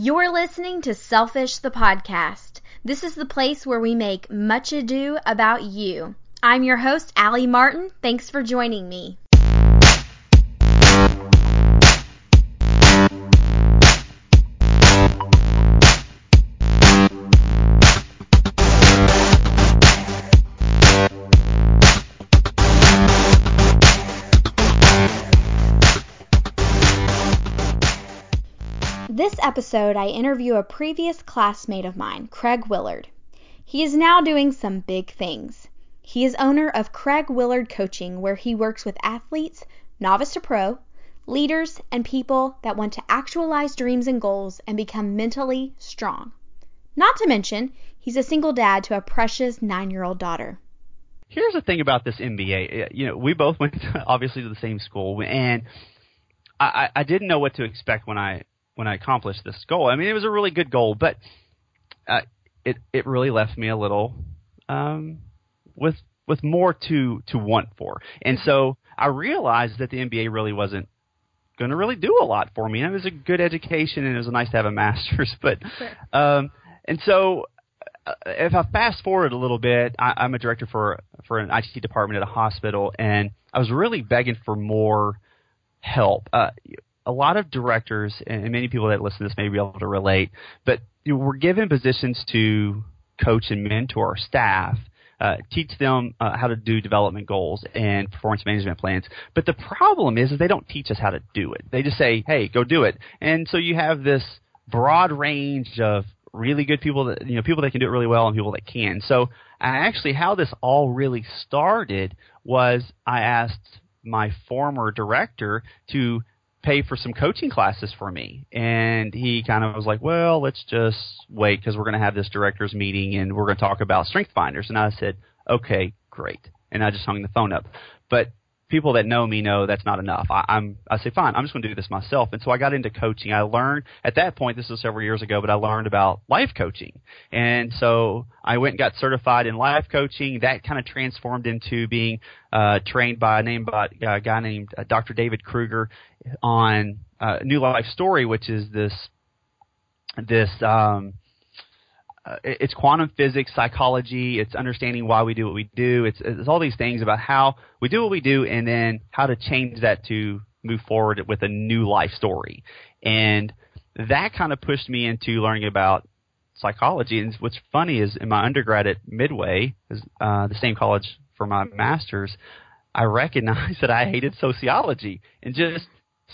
You're listening to Selfish the Podcast. This is the place where we make much ado about you. I'm your host, Allie Martin. Thanks for joining me. Episode, I interview a previous classmate of mine, Craig Willard. He is now doing some big things. He is owner of Craig Willard Coaching, where he works with athletes, novice to pro, leaders, and people that want to actualize dreams and goals and become mentally strong. Not to mention, he's a single dad to a precious nine year old daughter. Here's the thing about this MBA. Uh, you know, we both went obviously to the same school, and I, I didn't know what to expect when I when I accomplished this goal. I mean, it was a really good goal, but uh, it it really left me a little um, with with more to to want for. And so I realized that the MBA really wasn't going to really do a lot for me. And it was a good education, and it was nice to have a master's. But um, and so uh, if I fast forward a little bit, I, I'm a director for for an IT department at a hospital, and I was really begging for more help. Uh, a lot of directors and many people that listen to this may be able to relate, but you know, we're given positions to coach and mentor staff. Uh, teach them uh, how to do development goals and performance management plans. But the problem is, is they don't teach us how to do it. They just say, "Hey, go do it." And so you have this broad range of really good people that you know people that can do it really well and people that can. So actually, how this all really started was I asked my former director to pay for some coaching classes for me. And he kind of was like, well, let's just wait because we're going to have this director's meeting and we're going to talk about strength finders. And I said, okay, great. And I just hung the phone up. But people that know me know that's not enough. I, I'm I say fine, I'm just going to do this myself. And so I got into coaching. I learned at that point. This was several years ago, but I learned about life coaching. And so I went and got certified in life coaching. That kind of transformed into being uh, trained by a name by a guy named uh, Dr. David Krueger on uh, New Life Story, which is this this um, uh, it's quantum physics, psychology, it's understanding why we do what we do. It's, it's all these things about how we do what we do and then how to change that to move forward with a new life story. And that kind of pushed me into learning about psychology. And what's funny is in my undergrad at Midway, is uh, the same college for my master's, I recognized that I hated sociology. And just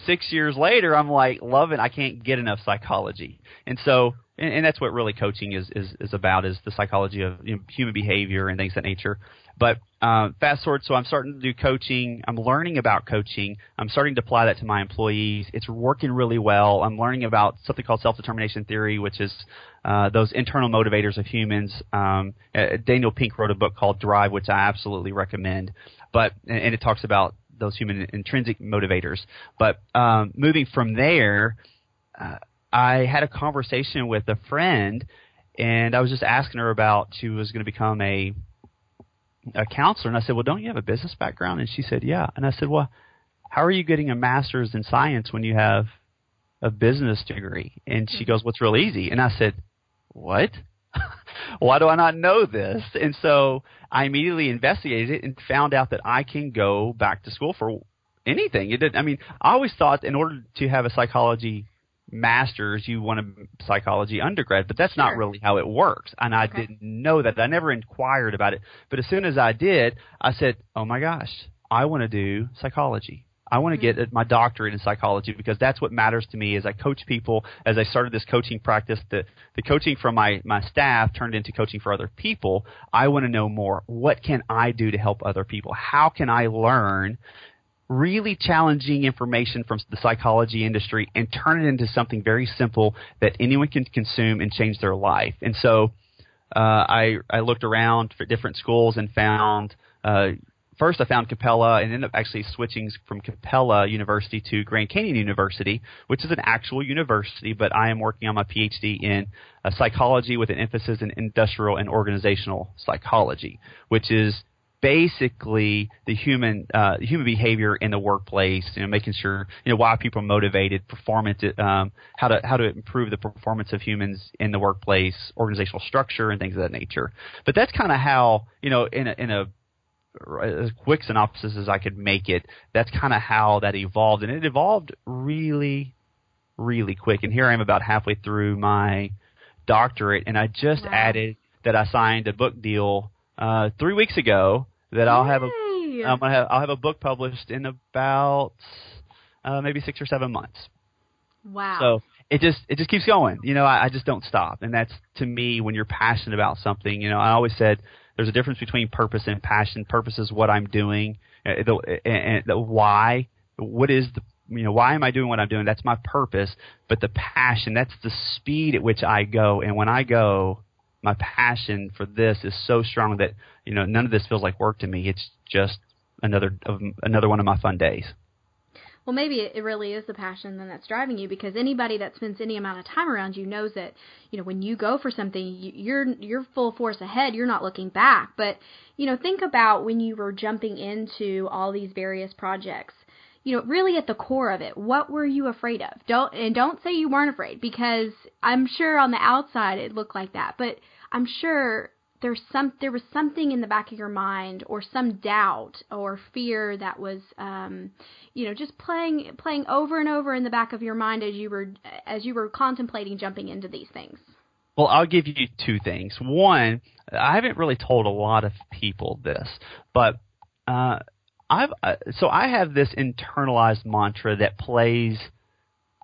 six years later, I'm like loving. I can't get enough psychology. And so and, and that's what really coaching is, is, is about is the psychology of you know, human behavior and things of that nature. But uh, fast forward, so I'm starting to do coaching. I'm learning about coaching. I'm starting to apply that to my employees. It's working really well. I'm learning about something called self-determination theory, which is uh, those internal motivators of humans. Um, uh, Daniel Pink wrote a book called Drive, which I absolutely recommend. But and, and it talks about those human intrinsic motivators. But um, moving from there. Uh, I had a conversation with a friend, and I was just asking her about she was going to become a a counselor, and I said, "Well, don't you have a business background?" And she said, "Yeah." And I said, "Well, how are you getting a master's in science when you have a business degree?" And she mm-hmm. goes, "What's real easy?" And I said, "What?" Why do I not know this? And so I immediately investigated it and found out that I can go back to school for anything. It did, I mean, I always thought in order to have a psychology master's, you want a psychology undergrad, but that's sure. not really how it works. And I okay. didn't know that. I never inquired about it. But as soon as I did, I said, "Oh my gosh, I want to do psychology. I want to mm-hmm. get my doctorate in psychology because that's what matters to me as I coach people. As I started this coaching practice, the, the coaching from my, my staff turned into coaching for other people. I want to know more. What can I do to help other people? How can I learn really challenging information from the psychology industry and turn it into something very simple that anyone can consume and change their life. And so uh, I, I looked around for different schools and found uh, first I found Capella and ended up actually switching from Capella University to Grand Canyon University, which is an actual university, but I am working on my PhD in uh, psychology with an emphasis in industrial and organizational psychology, which is basically the human uh, human behavior in the workplace. You know, making sure you know why people are motivated, performance, um, how to how to improve the performance of humans in the workplace, organizational structure, and things of that nature. But that's kind of how you know in a in a as quick synopsis as I could make it, that's kind of how that evolved, and it evolved really, really quick. And here I am about halfway through my doctorate, and I just Wow. added that I signed a book deal uh, three weeks ago that I'll have a! I'm gonna have I'll have a book published in about uh, maybe six or seven months. wow. So it just it just keeps going. You know, I, I just don't stop, and that's to me when you're passionate about something. You know, I always said there's a difference between purpose and passion. Purpose is what I'm doing, uh, the, and, and the why. What is the you know why am I doing what I'm doing? That's my purpose. But the passion, that's the speed at which I go, and when I go. My passion for this is so strong that you know none of this feels like work to me. It's just another another one of my fun days. Well, maybe it, really is the passion then that's driving you because anybody that spends any amount of time around you knows that you know when you go for something you, you're you're full force ahead. You're not looking back. But you know, think about when you were jumping into all these various projects. You know, really at the core of it, what were you afraid of? Don't and don't say you weren't afraid because I'm sure on the outside it looked like that, but I'm sure there's some there was something in the back of your mind or some doubt or fear that was um you know just playing playing over and over in the back of your mind as you were as you were contemplating jumping into these things Well, I'll give you two things. One, I haven't really told a lot of people this, but uh, I've uh, so I have this internalized mantra that plays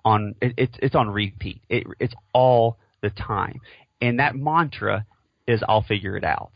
on it, it's it's on repeat. It, it's all the time, and that mantra is "I'll figure it out."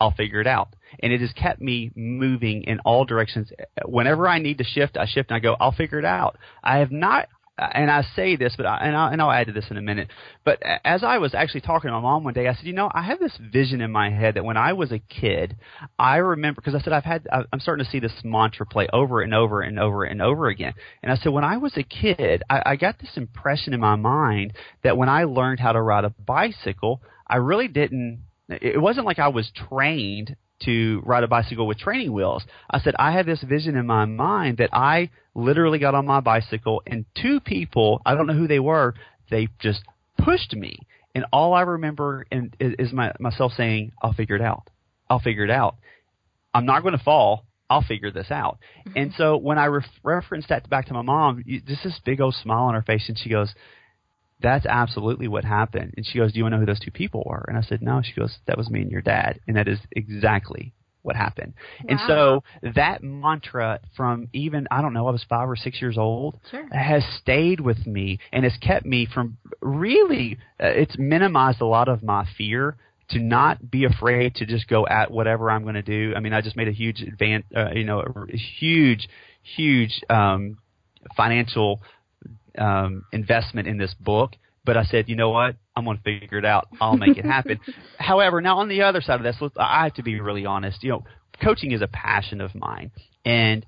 I'll figure it out. And it has kept me moving in all directions. Whenever I need to shift, I shift and I go, I'll figure it out. I have not, Uh, and I say this, but I, and, I'll, and I'll add to this in a minute. But as I was actually talking to my mom one day, I said, you know, I have this vision in my head that when I was a kid, I remember, because I said, I've had, I'm starting to see this mantra play over and over and over and over again. And I said, when I was a kid, I, I got this impression in my mind that when I learned how to ride a bicycle, I really didn't it wasn't like I was trained to ride a bicycle with training wheels. I said I had this vision in my mind that I literally got on my bicycle and two people, I don't know who they were, they just pushed me. And all I remember in, is my, myself saying, "I'll figure it out. I'll figure it out. I'm not going to fall. I'll figure this out." Mm-hmm. And so when I ref- referenced that back to my mom, you, just this big old smile on her face, and she goes, that's absolutely what happened. And she goes, Do you want to know who those two people were? And I said, No. She goes, That was me and your dad. And that is exactly what happened. And so that mantra from even, I don't know, I was five or six years old, Sure. has stayed with me and has kept me from really, uh, it's minimized a lot of my fear to not be afraid to just go at whatever I'm going to do. I mean, I just made a huge advance, uh, you know, a huge, huge um, financial um, investment in this book. But I said, you know what? I'm going to figure it out. I'll make it happen. However, now on the other side of this, I have to be really honest. You know, coaching is a passion of mine, and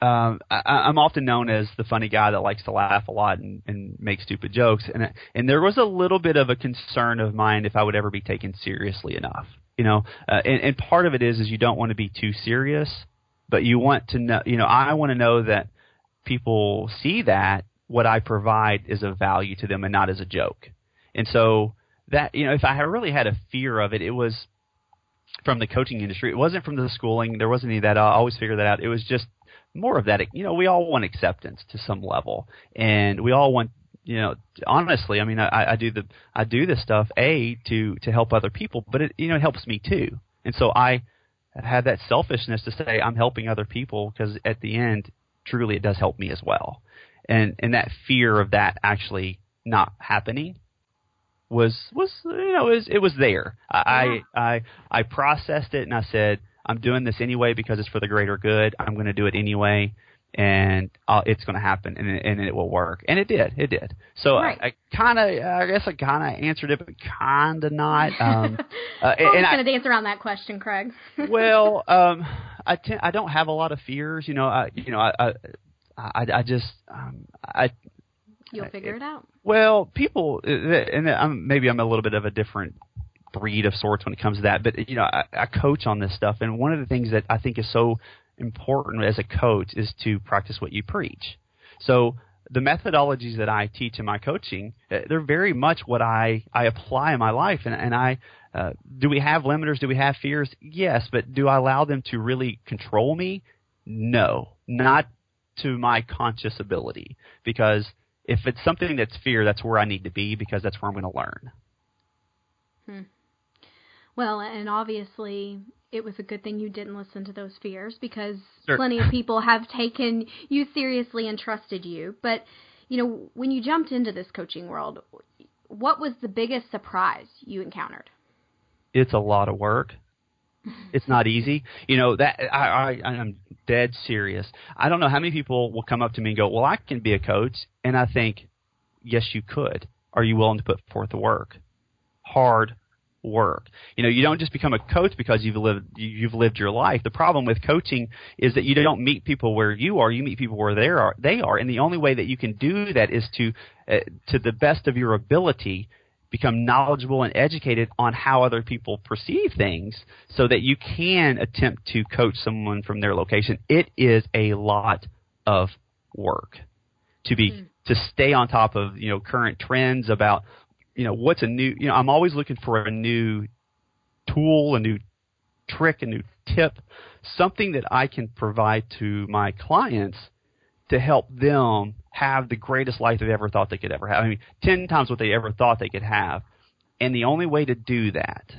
um, I, I'm often known as the funny guy that likes to laugh a lot and, and make stupid jokes. And and there was a little bit of a concern of mine if I would ever be taken seriously enough. You know, uh, and, and part of it is is you don't want to be too serious, but you want to know. You know, I want to know that people see that what I provide is of value to them and not as a joke. And so that you know, if I really had a fear of it, it was from the coaching industry. It wasn't from the schooling. There wasn't any of that. I always figured that out. It was just more of that. You know, we all want acceptance to some level, and we all want. You know, honestly, I mean, I, I do the I do this stuff a to to help other people, but it you know it helps me too. And so I had that selfishness to say I'm helping other people because at the end, truly, it does help me as well. And and that fear of that actually not happening was was you know it was, it was there. I, I I I processed it and I said I'm doing this anyway because it's for the greater good. I'm going to do it anyway, and I'll, it's going to happen and it, and it will work. And it did. It did. So Right. I, I kind of I guess I kind of answered it, but kind of not. Um, uh, I and, was and I, going to dance around that question, Craig. well, um, I ten- I don't have a lot of fears. You know, I you know I I I, I just um, I You'll figure it out. well, people, uh, and I'm, maybe I'm a little bit of a different breed of sorts when it comes to that. But you know, I, I coach on this stuff, and one of the things that I think is so important as a coach is to practice what you preach. So the methodologies that I teach in my coaching, uh, they're very much what I, I apply in my life. And, and I, uh, do we have limiters? Do we have fears? Yes, but do I allow them to really control me? No, not to my conscious ability. Because if it's something that's fear, that's where I need to be because that's where I'm going to learn. Hmm. Well, and obviously, it was a good thing you didn't listen to those fears because sure. plenty of people have taken you seriously and trusted you. But, you know, when you jumped into this coaching world, what was the biggest surprise you encountered? It's a lot of work. It's not easy. You know, that I, I I'm dead serious. I don't know how many people will come up to me and go, "Well, I can be a coach." And I think, "Yes, you could. Are you willing to put forth the work?" Hard work. You know, you don't just become a coach because you've lived you've lived your life. The problem with coaching is that you don't meet people where you are. You meet people where they are. They are, and the only way that you can do that is to, uh, to the best of your ability, become knowledgeable and educated on how other people perceive things, so that you can attempt to coach someone from their location. It is a lot of work to be mm. to stay on top of you know current trends about you know, what's a new, you know, I'm always looking for a new tool, a new trick, a new tip, something that I can provide to my clients to help them have the greatest life they ever thought they could ever have. I mean, 10 times what they ever thought they could have. And the only way to do that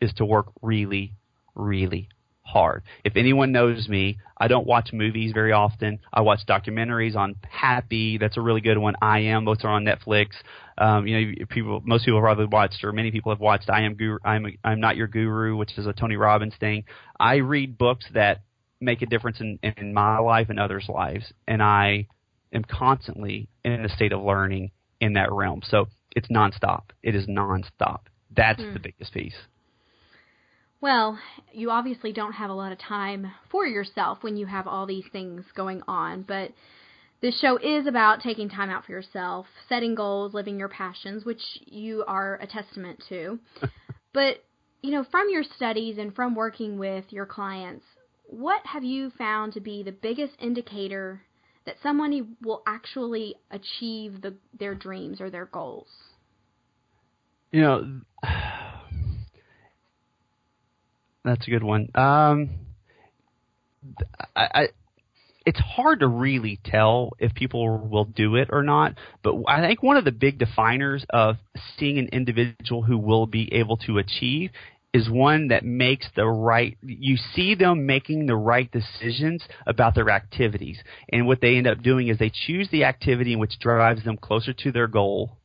is to work really, really hard. If anyone knows me, I don't watch movies very often. I watch documentaries on Happy. That's a really good one. I Am. Both are on Netflix. Um, you know, people, most people have probably watched, or many people have watched. I am Guru. I'm. I'm not your guru, which is a Tony Robbins thing. I read books that make a difference in, in my life and others' lives, and I am constantly in a state of learning in that realm. So it's nonstop. It is nonstop. That's hmm. the biggest piece. Well, you obviously don't have a lot of time for yourself when you have all these things going on, but this show is about taking time out for yourself, setting goals, living your passions, which you are a testament to. but, you know, from your studies and from working with your clients, what have you found to be the biggest indicator that somebody will actually achieve the, their dreams or their goals? You know, that's a good one. Um, I, I, it's hard to really tell if people will do it or not. But I think one of the big definers of seeing an individual who will be able to achieve is one that makes the right you see them making the right decisions about their activities and what they end up doing is they choose the activity which drives them closer to their goal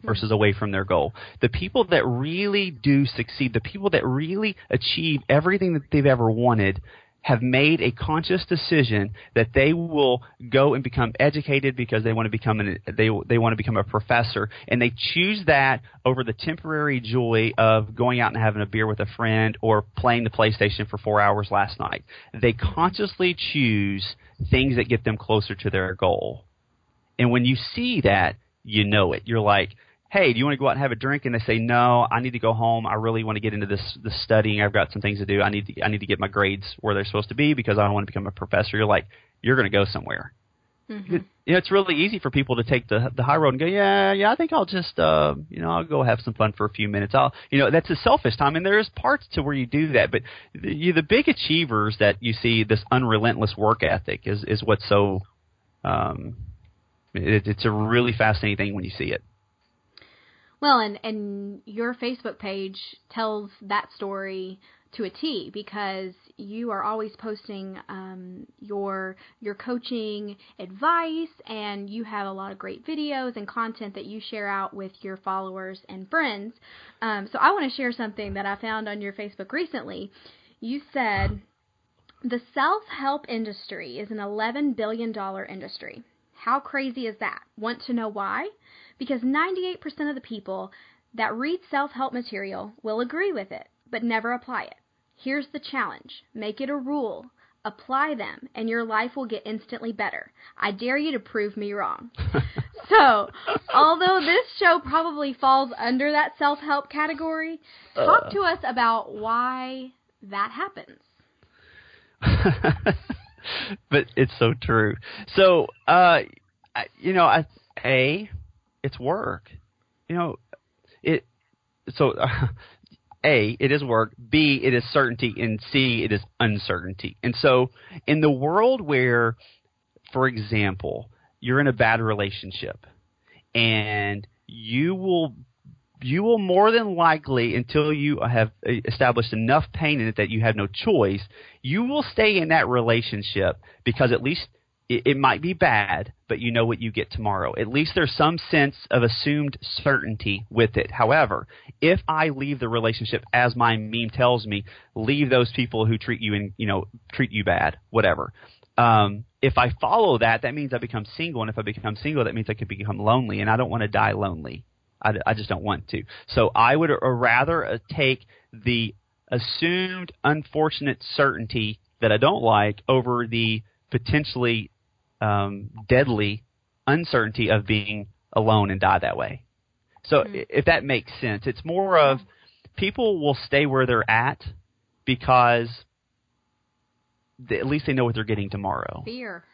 hmm. versus away from their goal. The people that really do succeed, the people that really achieve everything that they've ever wanted, have made a conscious decision that they will go and become educated because they want to become an they they want to become a professor and they choose that over the temporary joy of going out and having a beer with a friend or playing the PlayStation for 4 hours last night. They consciously choose things that get them closer to their goal. And when you see that, you know it. You're like, hey, do you want to go out and have a drink? And they say, no, I need to go home. I really want to get into this, this studying. I've got some things to do. I need to, I need to get my grades where they're supposed to be because I don't want to become a professor. You're like, you're going to go somewhere. Mm-hmm. It, you know, it's really easy for people to take the the high road and go, yeah, yeah, I think I'll just, uh, you know, I'll go have some fun for a few minutes. I'll, you know, that's a selfish time, and there's parts to where you do that. But the, you, the big achievers that you see, this unrelentless work ethic is is what's so, um, it, it's a really fascinating thing when you see it. Well, and and your Facebook page tells that story to a T because you are always posting um, your your coaching advice and you have a lot of great videos and content that you share out with your followers and friends. Um, so I want to share something that I found on your Facebook recently. You said the self-help industry is an 11 billion dollar industry. How crazy is that? Want to know why? Because 98% of the people that read self help material will agree with it, but never apply it. Here's the challenge make it a rule Apply them, and your life will get instantly better. I dare you to prove me wrong. so, although this show probably falls under that self help category, talk uh. to us about why that happens. but it's so true. So, uh, you know, I, a, it's work. You know, it. So, uh, a, it is work. B, it is certainty. And C, it is uncertainty. And so, in the world where, for example, you're in a bad relationship, and you will you will more than likely, until you have established enough pain in it that you have no choice, you will stay in that relationship because at least it, it might be bad, but you know what you get tomorrow. At least there's some sense of assumed certainty with it. However, if I leave the relationship as my meme tells me, leave those people who treat you and you know treat you bad, whatever. Um, if I follow that, that means I become single, and if I become single, that means I could become lonely, and I don't want to die lonely. I, I just don't want to. So I would rather uh, take the assumed unfortunate certainty that I don't like over the potentially um, deadly uncertainty of being alone and die that way. So mm-hmm. if that makes sense, it's more of people will stay where they're at because they, at least they know what they're getting tomorrow. Fear.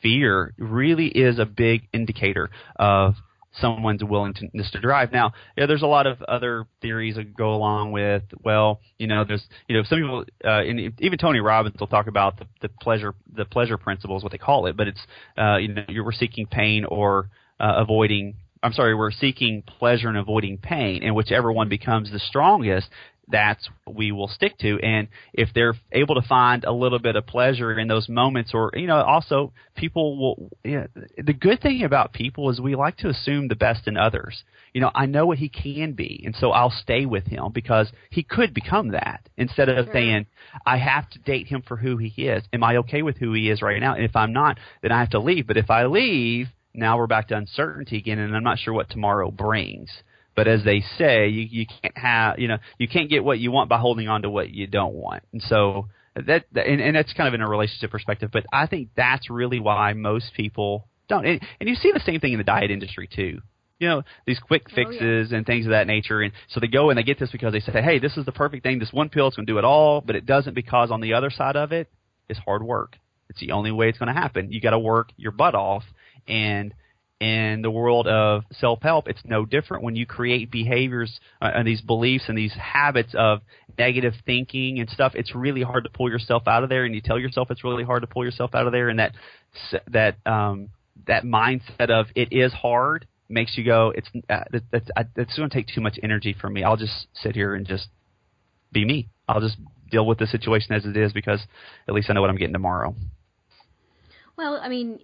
Fear really is a big indicator of someone's willingness to drive. Now, there's a lot of other theories that go along with. Well, you know, there's you know some people, uh, and even Tony Robbins will talk about the, the pleasure the pleasure principle is what they call it, but it's uh, you know you are seeking pain or uh, avoiding. I'm sorry, we're seeking pleasure and avoiding pain, and whichever one becomes the strongest, that's what we will stick to. And if they're able to find a little bit of pleasure in those moments, or you know, also people will. Yeah, the good thing about people is we like to assume the best in others. You know, I know what he can be, and so I'll stay with him because he could become that. Instead of sure. saying, I have to date him for who he is. Am I okay with who he is right now? And if I'm not, then I have to leave. But if I leave, now we're back to uncertainty again, and I'm not sure what tomorrow brings. But as they say, you you can't have you know you can't get what you want by holding on to what you don't want. And so that and, and that's kind of in a relationship perspective. But I think that's really why most people don't. And, and you see the same thing in the diet industry too. You know these quick fixes oh, yeah. and things of that nature, and so they go and they get this because they say, "Hey, this is the perfect thing. This one pill is going to do it all," but it doesn't because on the other side of it is hard work. It's the only way it's going to happen. You got to work your butt off, and in the world of self-help, it's no different when you create behaviors uh, and these beliefs and these habits of negative thinking and stuff. It's really hard to pull yourself out of there, and you tell yourself it's really hard to pull yourself out of there, and that that um, that mindset of it is hard makes you go, it's uh, that's that's going to take too much energy from me. I'll just sit here and just be me. I'll just deal with the situation as it is because at least I know what I'm getting tomorrow. Well, I mean,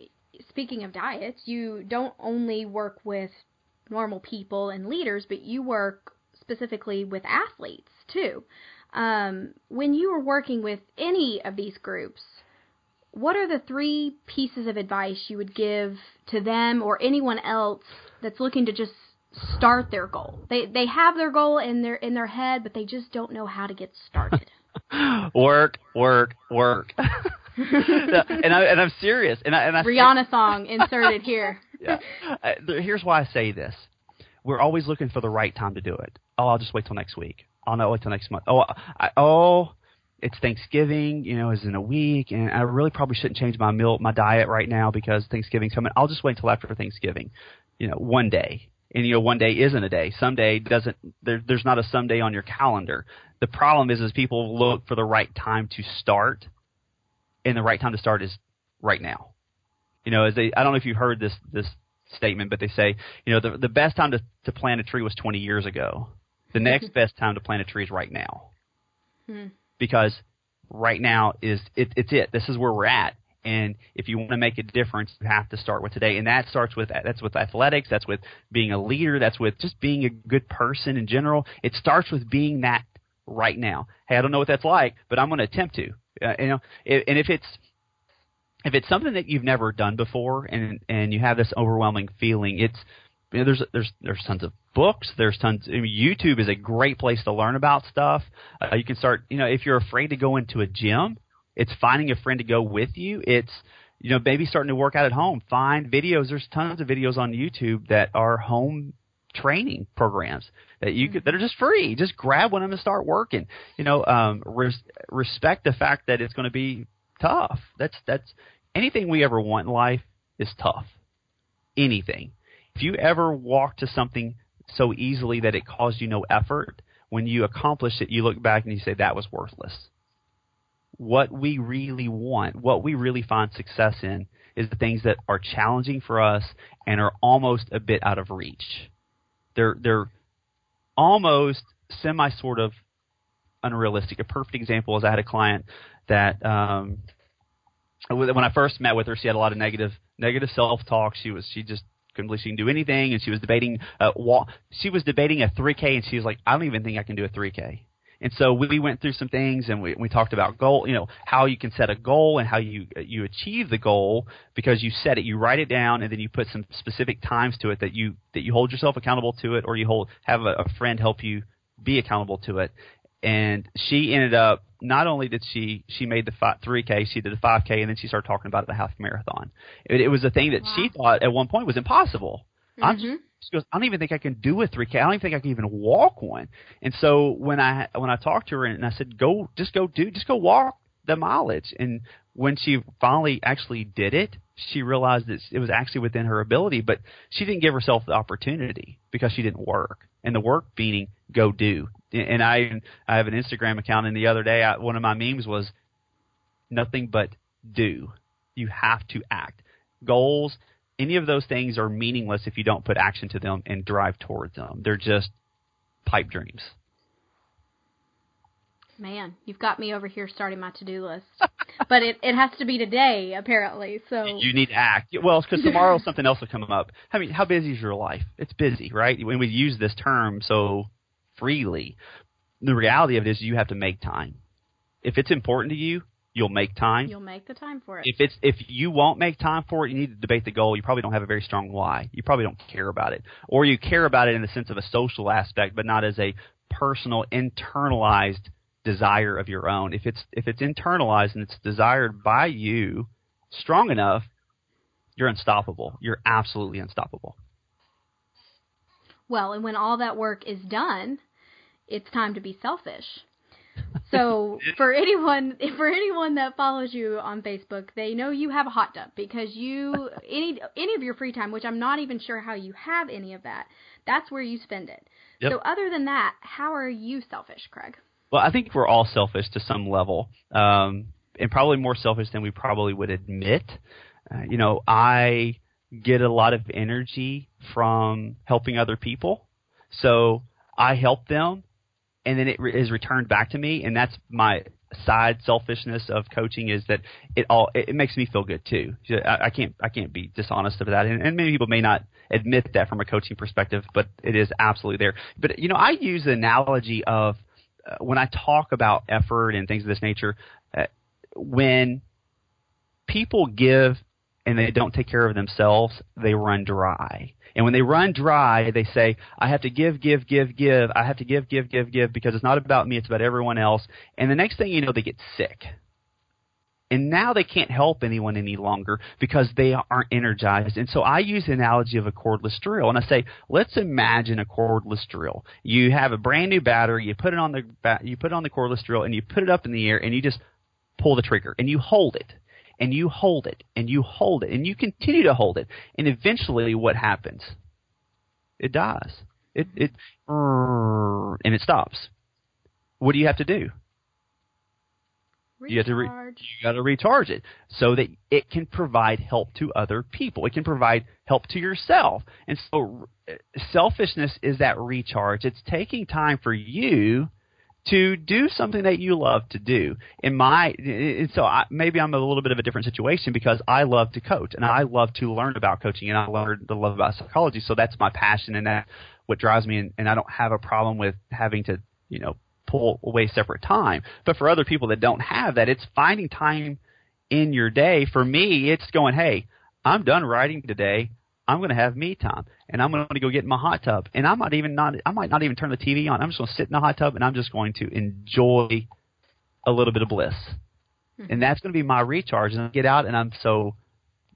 speaking of diets, you don't only work with normal people and leaders, but you work specifically with athletes too. Um, when you are working with any of these groups, what are the three pieces of advice you would give to them or anyone else that's looking to just start their goal? They they have their goal in their in their head, but they just don't know how to get started. work, work, work. and I and I'm serious. And I and I Rihanna song inserted here. yeah. Uh, here's why I say this: we're always looking for the right time to do it. Oh, I'll just wait till next week. I'll not wait till next month. Oh, I, oh, it's Thanksgiving. You know, is in a week, and I really probably shouldn't change my meal, my diet right now because Thanksgiving's coming. I'll just wait till after Thanksgiving. You know, one day. And you know, one day isn't a day. Someday doesn't. There, there's not a someday on your calendar. The problem is, is people look for the right time to start and the right time to start is right now. You know, as they, I don't know if you've heard this this statement, but they say, you know, the the best time to to plant a tree was 20 years ago. The next best time to plant a tree is right now, hmm. because right now is it, it's it. This is where we're at. And if you want to make a difference, you have to start with today. And that starts with that's with athletics. That's with being a leader. That's with just being a good person in general. It starts with being that right now. Hey, I don't know what that's like, but I'm going to attempt to. Uh, you know, and if it's if it's something that you've never done before and and you have this overwhelming feeling, it's you know, there's there's there's tons of books. There's tons. I mean, YouTube is a great place to learn about stuff. Uh, you can start. You know, if you're afraid to go into a gym, It's finding a friend to go with you. It's you know maybe starting to work out at home. Find videos. There's tons of videos on YouTube that are home training programs that you could that are just free. Just grab one of them and start working. You know, um, res- respect the fact that it's going to be tough. That's that's anything we ever want in life is tough. Anything. If you ever walk to something so easily that it caused you no effort, when you accomplish it, you look back and you say that was worthless. What we really want, what we really find success in, is the things that are challenging for us and are almost a bit out of reach. They're they're almost semi sort of unrealistic. A perfect example is I had a client that um, when I first met with her, she had a lot of negative negative self talk. She was she just couldn't believe she can do anything, and she was debating uh, wa- she was debating a 3K, and she was like, I don't even think I can do a 3K. And so we went through some things, and we we talked about goal, you know, how you can set a goal and how you you achieve the goal because you set it, you write it down, and then you put some specific times to it that you that you hold yourself accountable to it, or you hold have a, a friend help you be accountable to it. And she ended up not only did she she made the five, 3K, she did a 5K, and then she started talking about the half marathon. It, it was a thing that wow. she thought at one point was impossible. Mm-hmm. I'm she goes, I don't even think I can do a 3K. I don't even think I can even walk one. And so when I when I talked to her and I said, go, just go do, just go walk the mileage. And when she finally actually did it, she realized that it was actually within her ability, but she didn't give herself the opportunity because she didn't work. And the work meaning go do. And I I have an Instagram account, and the other day I, one of my memes was nothing but do. You have to act. Goals any of those things are meaningless if you don't put action to them and drive towards them. They're just pipe dreams. Man, you've got me over here starting my to-do list, but it it has to be today apparently. So you need to act. Well, because tomorrow something else will come up. I mean, how busy is your life? It's busy, right? When we use this term so freely, the reality of it is you have to make time. If it's important to you, you'll make time. You'll make the time for it. If it's if you won't make time for it, you need to debate the goal. You probably don't have a very strong why. You probably don't care about it, or you care about it in the sense of a social aspect, but not as a personal internalized desire of your own. If it's if it's internalized and it's desired by you strong enough, you're unstoppable. You're absolutely unstoppable. Well, and when all that work is done, it's time to be selfish. So for anyone for anyone that follows you on Facebook, they know you have a hot tub because you any any of your free time, which I'm not even sure how you have any of that. That's where you spend it. Yep. So other than that, how are you selfish, Craig? Well, I think we're all selfish to some level, um, and probably more selfish than we probably would admit. Uh, you know, I get a lot of energy from helping other people, so I help them and then it re- is returned back to me, and that's my side selfishness of coaching is that it all it, it makes me feel good too. I, I can't I can't be dishonest about that, and, and many people may not admit that from a coaching perspective, but it is absolutely there. But you know, I use the analogy of uh, when I talk about effort and things of this nature, uh, when people give and they don't take care of themselves, they run dry. And when they run dry, they say, I have to give, give, give, give. I have to give, give, give, give because it's not about me, it's about everyone else. And the next thing you know, they get sick. And now they can't help anyone any longer because they aren't energized. And so I use the analogy of a cordless drill. And I say, let's imagine a cordless drill. You have a brand new battery, you put it on the, you put it on the cordless drill and you put it up in the air and you just pull the trigger and you hold it and you hold it and you hold it and you continue to hold it and eventually what happens? It dies. It it and it stops. What do you have to do? Recharge. you have to re- you got to recharge it so that it can provide help to other people. It can provide help to yourself. And so uh, selfishness is that recharge. It's taking time for you to do something that you love to do. In my, and so I, maybe I'm a little bit of a different situation because I love to coach and I love to learn about coaching and I learned to love about psychology. So that's my passion and that what drives me. And, and I don't have a problem with having to, you know, pull away separate time. But for other people that don't have that, it's finding time in your day. For me, it's going, hey, I'm done writing today. I'm going to have me time, and I'm going to go get in my hot tub, and I might even not, I might not even turn the TV on. I'm just going to sit in the hot tub, and I'm just going to enjoy a little bit of bliss. mm-hmm. and that's going to be my recharge. And I get out, and I'm so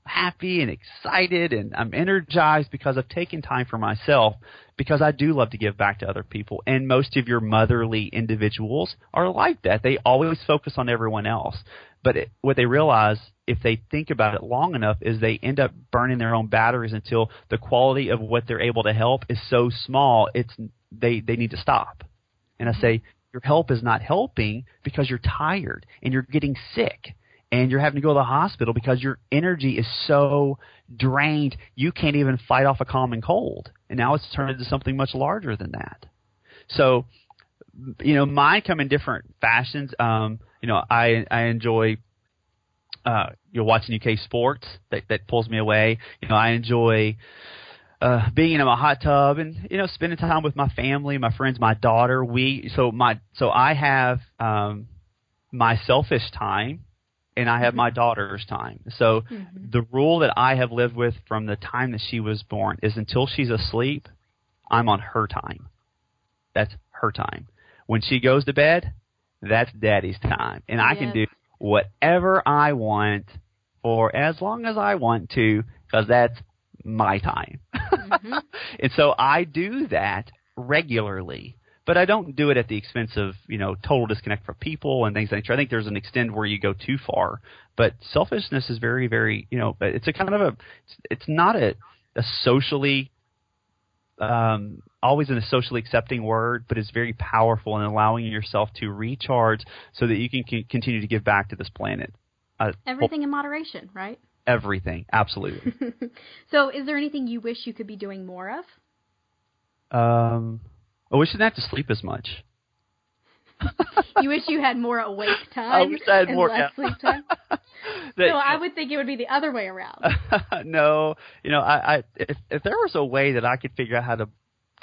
happy and excited, and I'm energized because I've taken time for myself. Because I do love to give back to other people, and most of your motherly individuals are like that. They always focus on everyone else, but it, what they realize if they think about it long enough is they end up burning their own batteries until the quality of what they're able to help is so small it's they they need to stop. And I say your help is not helping because you're tired and you're getting sick and you're having to go to the hospital because your energy is so drained you can't even fight off a common cold. And now it's turned into something much larger than that. So, you know, mine come in different fashions. Um, you know, I I enjoy uh, you know watching UK sports that that pulls me away. You know, I enjoy uh, being in a hot tub and you know spending time with my family, my friends, my daughter. We so my so I have um, my selfish time and I have my mm-hmm. daughter's time. So mm-hmm. the rule that I have lived with from the time that she was born is until she's asleep, I'm on her time. That's her time. When she goes to bed, that's daddy's time. And I can do whatever I want for as long as I want to because that's my time. Mm-hmm. and so I do that regularly. But I don't do it at the expense of, you know, total disconnect from people and things like that. I think there's an extent where you go too far. But selfishness is very, very, you know, it's a kind of a, it's, it's not a, a socially, um, always in a socially accepting word, but it's very powerful in allowing yourself to recharge so that you can c- continue to give back to this planet. Uh, Everything in moderation, right? Everything, absolutely. so, is there anything you wish you could be doing more of? Um, I wish I didn't have to sleep as much. you wish you had more awake time I wish I had and more, less yeah. sleep time. so I would think it would be the other way around. no, you know, I, I if if there was a way that I could figure out how to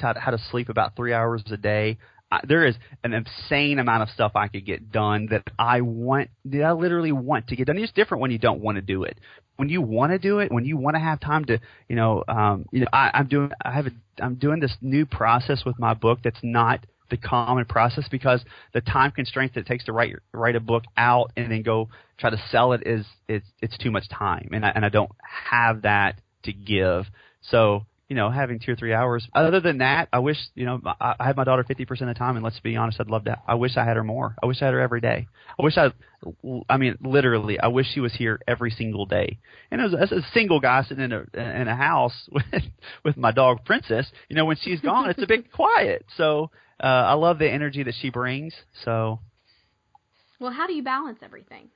how to, how to sleep about three hours a day, I, there is an insane amount of stuff I could get done that I want, that I literally want to get done. It's different when you don't want to do it. When you want to do it, when you want to have time to, you know, um, you know, I, I'm doing, I have, a, I'm doing this new process with my book that's not the common process because the time constraint that it takes to write write a book out and then go try to sell it is it's it's too much time and I and I don't have that to give. So you know, having two or three hours. Other than that, I wish, you know, I, I have my daughter 50% of the time, and let's be honest, I'd love to. I wish I had her more. I wish I had her every day. I wish I, I mean, literally, I wish she was here every single day. And as, as a single guy sitting in a in a house with with my dog Princess, you know, when she's gone, it's a bit quiet. So uh, I love the energy that she brings. So. Well, how do you balance everything?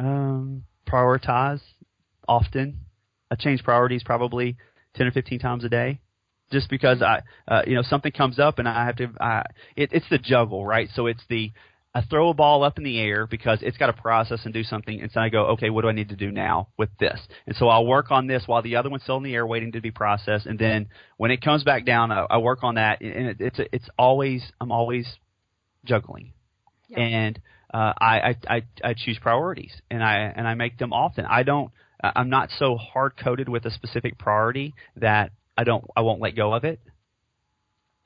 Um, prioritize often. I change priorities probably ten or fifteen times a day, just because I, uh, you know, something comes up and I have to. I, it, it's the juggle, right? So it's the I throw a ball up in the air because it's got to process and do something, and so I go, okay, what do I need to do now with this? And so I'll work on this while the other one's still in the air, waiting to be processed, and then when it comes back down, I, I work on that, and it, it's it's always I'm always juggling, yep. and uh, I, I I I choose priorities, and I and I make them often. I don't I'm not so hard coded with a specific priority that I don't I won't let go of it.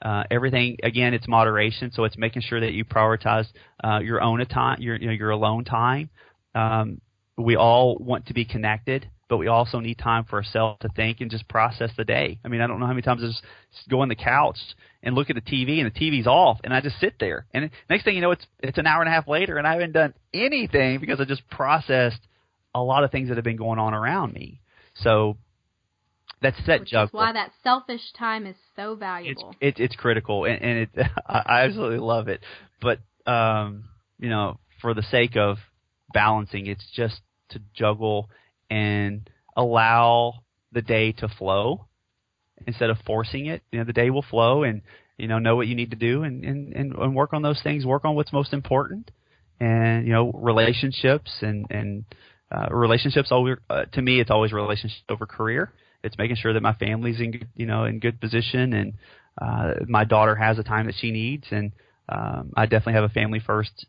Uh, everything again, it's moderation, so it's making sure that you prioritize uh, your own time, your you know, your alone time. Um, we all want to be connected, but we also need time for ourselves to think and just process the day. I mean, I don't know how many times I just go on the couch and look at the TV and the TV's off, and I just sit there. And next thing you know, it's it's an hour and a half later, and I haven't done anything because I just processed a lot of things that have been going on around me. So that's that Which juggle. Is why that selfish time is so valuable. It's it's, it's critical, and, and it I absolutely love it. But um, you know, for the sake of balancing, it's just to juggle and allow the day to flow instead of forcing it. You know, the day will flow, and you know, know what you need to do, and and and, and work on those things. Work on what's most important, and you know, relationships and and uh, relationships always uh, to me it's always relationship over career. It's making sure that my family's in good, you know in good position and uh, my daughter has the time that she needs and um, I definitely have a family first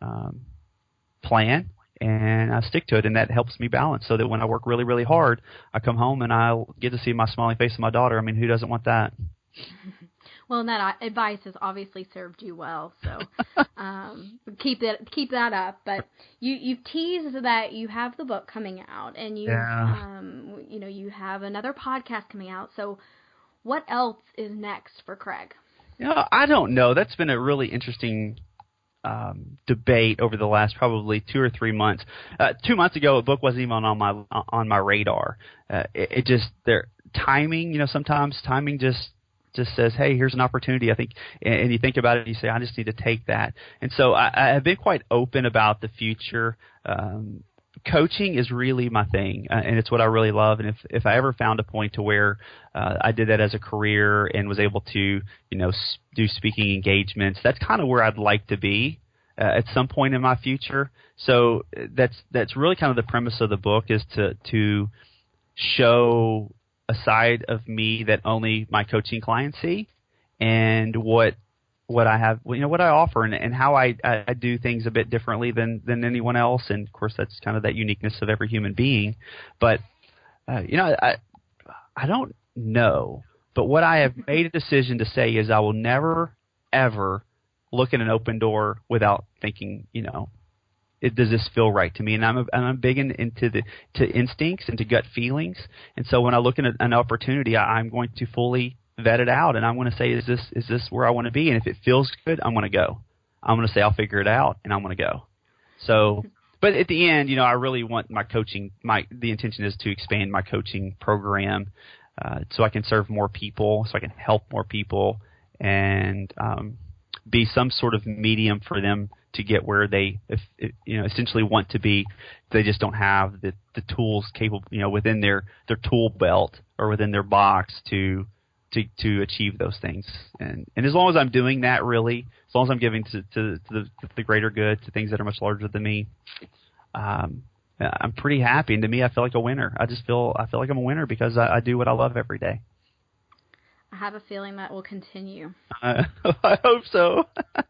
um, plan and I stick to it and that helps me balance so that when I work really really hard I come home and I get to see my smiling face of my daughter. I mean who doesn't want that? Well, and that advice has obviously served you well, so um, keep it keep that up. But you you've teased that you have the book coming out, and you Yeah. um, you know you have another podcast coming out. So what else is next for Craig? You know, I don't know. That's been a really interesting um, debate over the last probably two or three months. Uh, two months ago, a book wasn't even on my on my radar. Uh, it, it just their timing. You know, sometimes timing just just says, "Hey, here's an opportunity." I think, and, you think about it, and you say, "I just need to take that." And so I, I have been quite open about the future. Um, coaching is really my thing, uh, and it's what I really love. And if if I ever found a point to where uh, I did that as a career and was able to, you know, s- do speaking engagements, that's kind of where I'd like to be uh, at some point in my future. So uh, that's that's really kind of the premise of the book is to to show a side of me that only my coaching clients see, and what what I have, you know, what I offer, and, and how I, I, do things a bit differently than than anyone else. And of course, that's kind of that uniqueness of every human being. But uh, you know, I I don't know, but what I have made a decision to say is I will never ever look at an open door without thinking, you know, it, does this feel right to me? And I'm a, and I'm big in, into the to instincts and to gut feelings. And so when I look at an opportunity, I, I'm going to fully vet it out, and I'm going to say, is this is this where I want to be? And if it feels good, I'm going to go. I'm going to say I'll figure it out, and I'm going to go. So, but at the end, you know, I really want my coaching. My the intention is to expand my coaching program, uh, so I can serve more people, so I can help more people, and um, be some sort of medium for them to get where they, you know, essentially want to be. They just don't have the the tools capable, you know, within their their tool belt or within their box to to to achieve those things. And and as long as I'm doing that, really, as long as I'm giving to to, to the, to the greater good, to things that are much larger than me, um, I'm pretty happy. And to me, I feel like a winner. I just feel I feel like I'm a winner because I, I do what I love every day. I have a feeling that will continue. Uh, I hope so.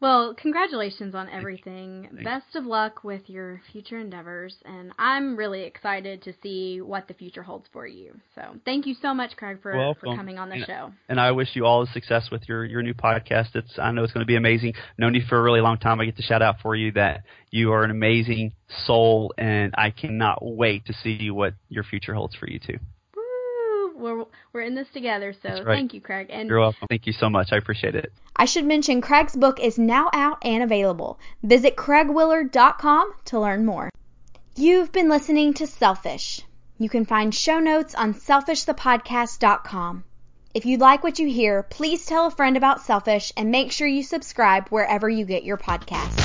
Well, congratulations on everything. Thanks. Best of luck with your future endeavors, and I'm really excited to see what the future holds for you. So, thank you so much, Craig, for, for coming on the And- show. and I wish you all the success with your your new podcast. It's I know it's going to be amazing. Known you for a really long time. I get to shout out for you that you are an amazing soul, and I cannot wait to see what your future holds for you too. Woo! We're we're in this together, so right. thank you, Craig. And You're welcome. Thank you so much. I appreciate it. I should mention Craig's book is now out and available. Visit craigwillard.com to learn more. You've been listening to Selfish. You can find show notes on selfishthepodcast.com. If you like what you hear, please tell a friend about Selfish and make sure you subscribe wherever you get your podcasts.